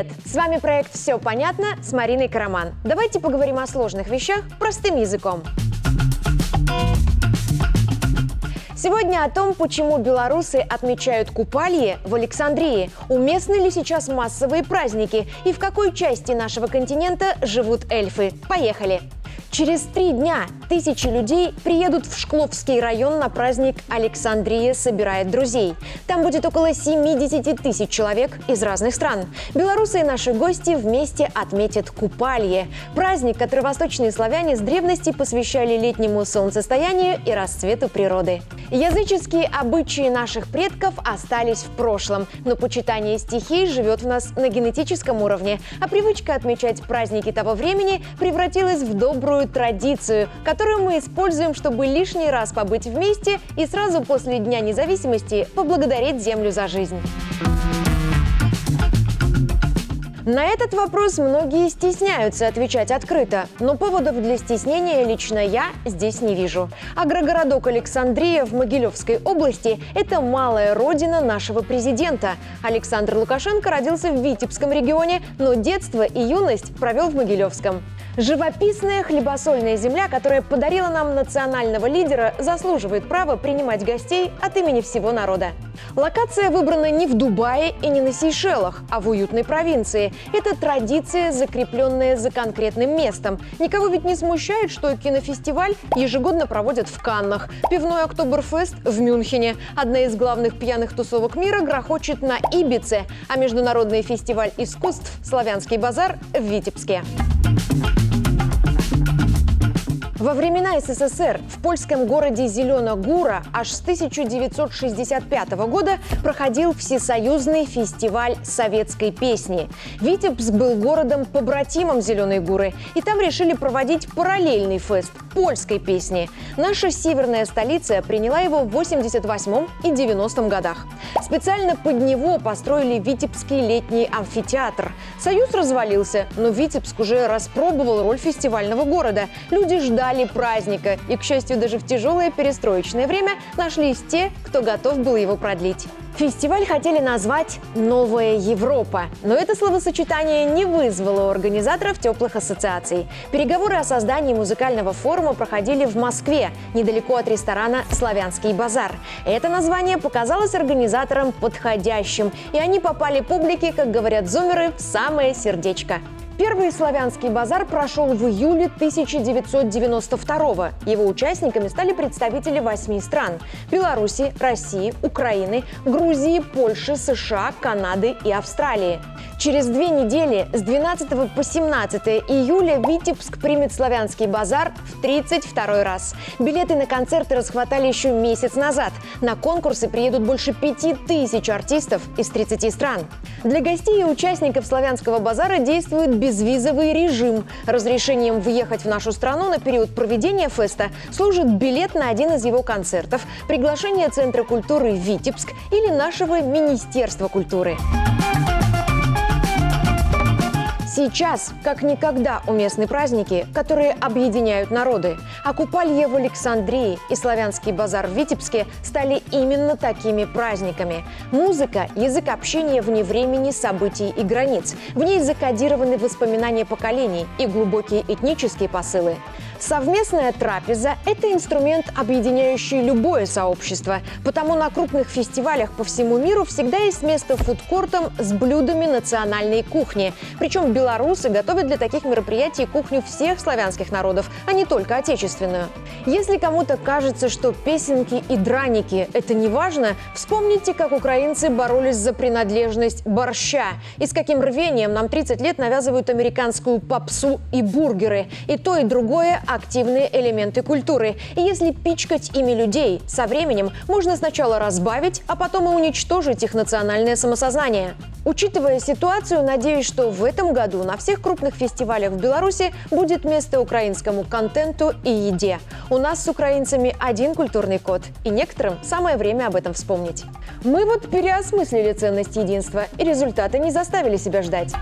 Привет! С вами проект «Все понятно» с Мариной Караман. Давайте поговорим о сложных вещах простым языком. Сегодня о том, почему белорусы отмечают Купалье в Александрии, уместны ли сейчас массовые праздники и в какой части нашего континента живут эльфы. Поехали! Через три дня тысячи людей приедут в Шкловский район на праздник «Александрия собирает друзей». Там будет около 70 тысяч человек из разных стран. Белорусы и наши гости вместе отметят Купалье. Праздник, который восточные славяне с древности посвящали летнему солнцестоянию и расцвету природы. Языческие обычаи наших предков остались в прошлом, но почитание стихий живет в нас на генетическом уровне, а привычка отмечать праздники того времени превратилась в добрую добрую традицию, которую мы используем, чтобы лишний раз побыть вместе и сразу после Дня независимости поблагодарить Землю за жизнь. На этот вопрос многие стесняются отвечать открыто, но поводов для стеснения лично я здесь не вижу. Агрогородок Александрия в Могилевской области – это малая родина нашего президента. Александр Лукашенко родился в Витебском регионе, но детство и юность провел в Могилевском. Живописная хлебосольная земля, которая подарила нам национального лидера, заслуживает права принимать гостей от имени всего народа. Локация выбрана не в Дубае и не на Сейшелах, а в уютной провинции. Это традиция, закрепленная за конкретным местом. Никого ведь не смущает, что кинофестиваль ежегодно проводят в Каннах, пивной Октоберфест в Мюнхене. Одна из главных пьяных тусовок мира грохочет на Ибице, а международный фестиваль искусств «Славянский базар» в Витебске. Thank you. Во времена СССР в польском городе Зеленогура аж с 1965 года проходил всесоюзный фестиваль советской песни. Витебск был городом-побратимом Зеленой Гуры, и там решили проводить параллельный фест польской песни. Наша северная столица приняла его в 88 и 90 годах. Специально под него построили Витебский летний амфитеатр. Союз развалился, но Витебск уже распробовал роль фестивального города. Люди ждали ждали праздника. И, к счастью, даже в тяжелое перестроечное время нашлись те, кто готов был его продлить. Фестиваль хотели назвать «Новая Европа», но это словосочетание не вызвало у организаторов теплых ассоциаций. Переговоры о создании музыкального форума проходили в Москве, недалеко от ресторана «Славянский базар». Это название показалось организаторам подходящим, и они попали публике, как говорят зумеры, в самое сердечко. Первый славянский базар прошел в июле 1992 Его участниками стали представители восьми стран – Беларуси, России, Украины, Грузии, Польши, США, Канады и Австралии. Через две недели, с 12 по 17 июля, Витебск примет славянский базар в 32 раз. Билеты на концерты расхватали еще месяц назад. На конкурсы приедут больше 5000 артистов из 30 стран. Для гостей и участников славянского базара действует безвизовый режим. Разрешением въехать в нашу страну на период проведения феста служит билет на один из его концертов, приглашение Центра культуры «Витебск» или нашего Министерства культуры. Сейчас, как никогда, уместны праздники, которые объединяют народы. А Купалье в Александрии и Славянский базар в Витебске стали именно такими праздниками. Музыка – язык общения вне времени, событий и границ. В ней закодированы воспоминания поколений и глубокие этнические посылы. Совместная трапеза – это инструмент, объединяющий любое сообщество. Потому на крупных фестивалях по всему миру всегда есть место фудкортам с блюдами национальной кухни. Причем белорусы готовят для таких мероприятий кухню всех славянских народов, а не только отечественную. Если кому-то кажется, что песенки и драники – это не важно, вспомните, как украинцы боролись за принадлежность борща и с каким рвением нам 30 лет навязывают американскую попсу и бургеры. И то, и другое активные элементы культуры. И если пичкать ими людей, со временем можно сначала разбавить, а потом и уничтожить их национальное самосознание. Учитывая ситуацию, надеюсь, что в этом году на всех крупных фестивалях в Беларуси будет место украинскому контенту и еде. У нас с украинцами один культурный код, и некоторым самое время об этом вспомнить. Мы вот переосмыслили ценность единства, и результаты не заставили себя ждать.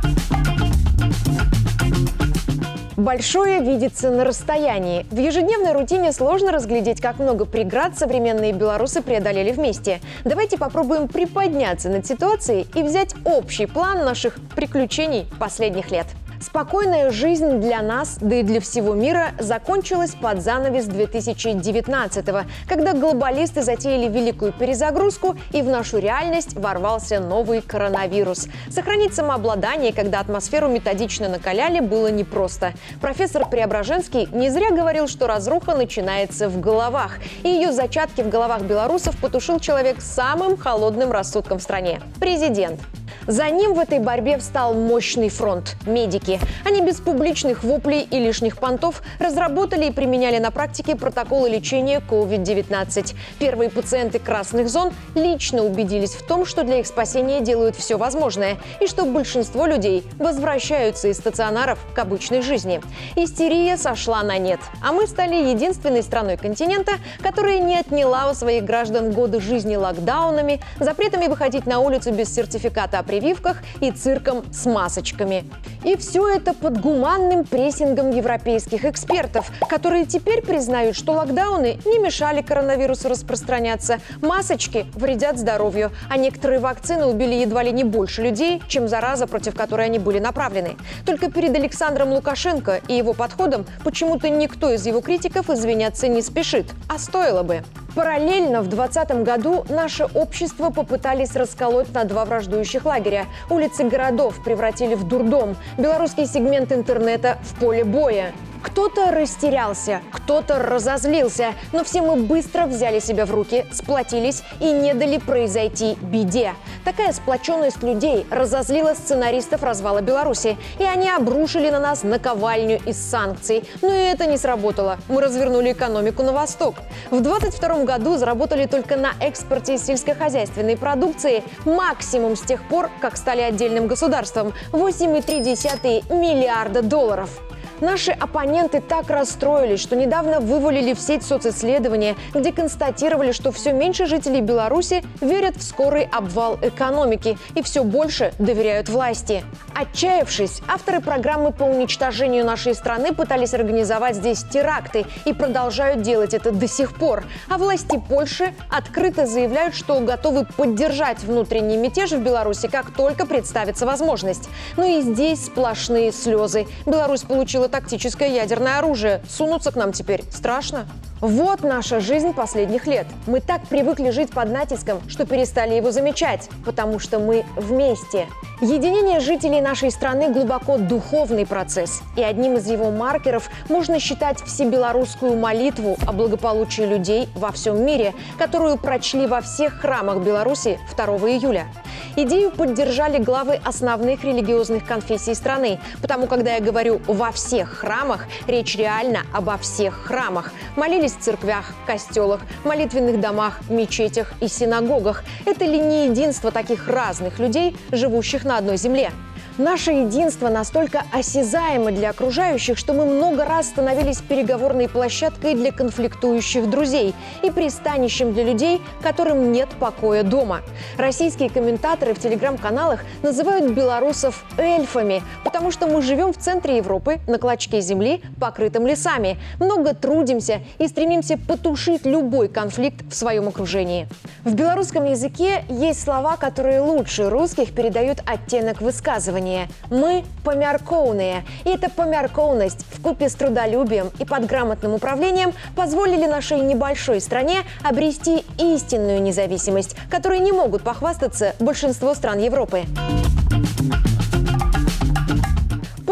Большое видится на расстоянии. В ежедневной рутине сложно разглядеть, как много преград современные белорусы преодолели вместе. Давайте попробуем приподняться над ситуацией и взять общий план наших приключений последних лет. Спокойная жизнь для нас, да и для всего мира, закончилась под занавес 2019-го, когда глобалисты затеяли великую перезагрузку, и в нашу реальность ворвался новый коронавирус. Сохранить самообладание, когда атмосферу методично накаляли, было непросто. Профессор Преображенский не зря говорил, что разруха начинается в головах, и ее зачатки в головах белорусов потушил человек с самым холодным рассудком в стране – президент. За ним в этой борьбе встал мощный фронт – медики. Они без публичных воплей и лишних понтов разработали и применяли на практике протоколы лечения COVID-19. Первые пациенты красных зон лично убедились в том, что для их спасения делают все возможное и что большинство людей возвращаются из стационаров к обычной жизни. Истерия сошла на нет, а мы стали единственной страной континента, которая не отняла у своих граждан годы жизни локдаунами, запретами выходить на улицу без сертификата о прививках и цирком с масочками. И все это под гуманным прессингом европейских экспертов, которые теперь признают, что локдауны не мешали коронавирусу распространяться, масочки вредят здоровью, а некоторые вакцины убили едва ли не больше людей, чем зараза, против которой они были направлены. Только перед Александром Лукашенко и его подходом почему-то никто из его критиков извиняться не спешит, а стоило бы. Параллельно в 2020 году наше общество попытались расколоть на два враждующих лагеря. Улицы городов превратили в дурдом, белорусский сегмент интернета в поле боя. Кто-то растерялся, кто-то разозлился, но все мы быстро взяли себя в руки, сплотились и не дали произойти беде. Такая сплоченность людей разозлила сценаристов развала Беларуси, и они обрушили на нас наковальню из санкций. Но и это не сработало. Мы развернули экономику на восток. В 2022 году заработали только на экспорте сельскохозяйственной продукции максимум с тех пор, как стали отдельным государством – 8,3 миллиарда долларов. Наши оппоненты так расстроились, что недавно вывалили в сеть социсследования, где констатировали, что все меньше жителей Беларуси верят в скорый обвал экономики и все больше доверяют власти. Отчаявшись, авторы программы по уничтожению нашей страны пытались организовать здесь теракты и продолжают делать это до сих пор. А власти Польши открыто заявляют, что готовы поддержать внутренний мятеж в Беларуси, как только представится возможность. Но и здесь сплошные слезы. Беларусь получила тактическое ядерное оружие. Сунуться к нам теперь страшно. Вот наша жизнь последних лет. Мы так привыкли жить под натиском, что перестали его замечать, потому что мы вместе. Единение жителей нашей страны глубоко духовный процесс, и одним из его маркеров можно считать всебелорусскую молитву о благополучии людей во всем мире, которую прочли во всех храмах Беларуси 2 июля. Идею поддержали главы основных религиозных конфессий страны, потому когда я говорю «во всех храмах», речь реально обо всех храмах. Молились в церквях, костелах, молитвенных домах, мечетях и синагогах. Это ли не единство таких разных людей, живущих на одной земле? Наше единство настолько осязаемо для окружающих, что мы много раз становились переговорной площадкой для конфликтующих друзей и пристанищем для людей, которым нет покоя дома. Российские комментаторы в телеграм-каналах называют белорусов эльфами, потому что мы живем в центре Европы, на клочке земли, покрытом лесами, много трудимся и стремимся потушить любой конфликт в своем окружении. В белорусском языке есть слова, которые лучше русских передают оттенок высказывания название «Мы помяркоўные». И эта помяркоўность в купе с трудолюбием и подграмотным управлением позволили нашей небольшой стране обрести истинную независимость, которой не могут похвастаться большинство стран Европы.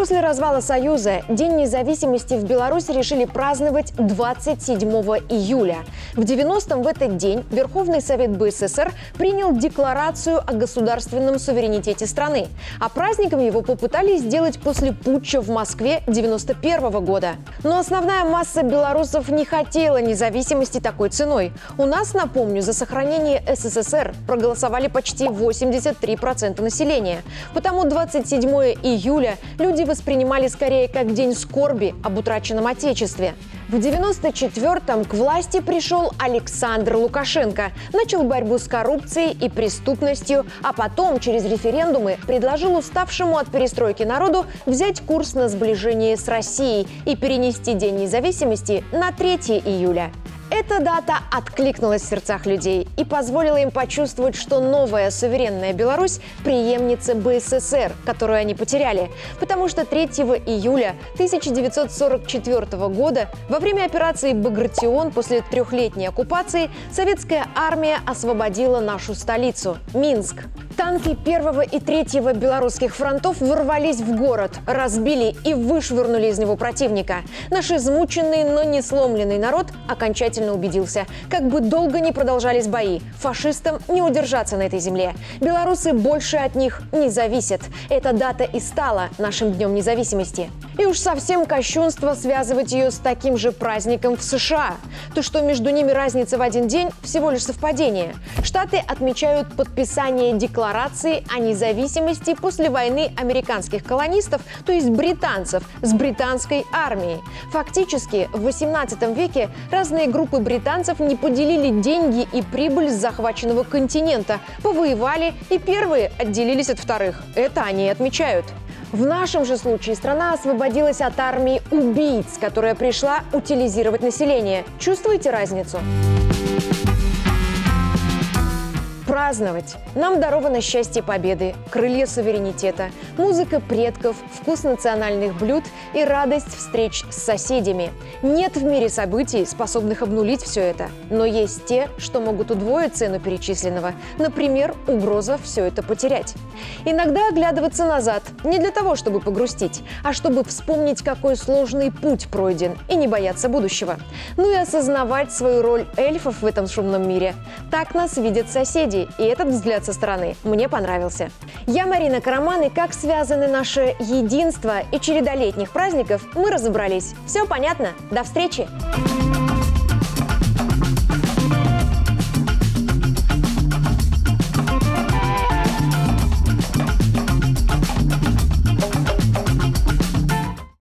После развала Союза День независимости в Беларуси решили праздновать 27 июля. В 90-м в этот день Верховный Совет БССР принял декларацию о государственном суверенитете страны. А праздником его попытались сделать после путча в Москве 91 года. Но основная масса белорусов не хотела независимости такой ценой. У нас, напомню, за сохранение СССР проголосовали почти 83% населения. Потому 27 июля люди воспринимали скорее как день скорби об утраченном Отечестве. В 94-м к власти пришел Александр Лукашенко, начал борьбу с коррупцией и преступностью, а потом через референдумы предложил уставшему от перестройки народу взять курс на сближение с Россией и перенести День независимости на 3 июля. Эта дата откликнулась в сердцах людей и позволила им почувствовать, что новая суверенная Беларусь – преемница БССР, которую они потеряли. Потому что 3 июля 1944 года во время операции «Багратион» после трехлетней оккупации советская армия освободила нашу столицу – Минск. Танки первого и третьего белорусских фронтов ворвались в город, разбили и вышвырнули из него противника. Наш измученный, но не сломленный народ окончательно убедился, как бы долго ни продолжались бои, фашистам не удержаться на этой земле. Белорусы больше от них не зависят. Эта дата и стала нашим днем независимости. И уж совсем кощунство связывать ее с таким же праздником в США. То, что между ними разница в один день, всего лишь совпадение. Штаты отмечают подписание декларации о независимости после войны американских колонистов, то есть британцев, с британской армией. Фактически, в 18 веке разные группы британцев не поделили деньги и прибыль с захваченного континента, повоевали и первые отделились от вторых. Это они и отмечают. В нашем же случае страна освободилась от армии убийц, которая пришла утилизировать население. Чувствуете разницу? Праздновать. Нам даровано счастье победы, крылья суверенитета, музыка предков, вкус национальных блюд и радость встреч с соседями. Нет в мире событий, способных обнулить все это. Но есть те, что могут удвоить цену перечисленного. Например, угроза все это потерять. Иногда оглядываться назад не для того, чтобы погрустить, а чтобы вспомнить, какой сложный путь пройден и не бояться будущего. Ну и осознавать свою роль эльфов в этом шумном мире. Так нас видят соседи и этот взгляд со стороны мне понравился. Я Марина Караман, и как связаны наше единство и череда летних праздников, мы разобрались. Все понятно? До встречи!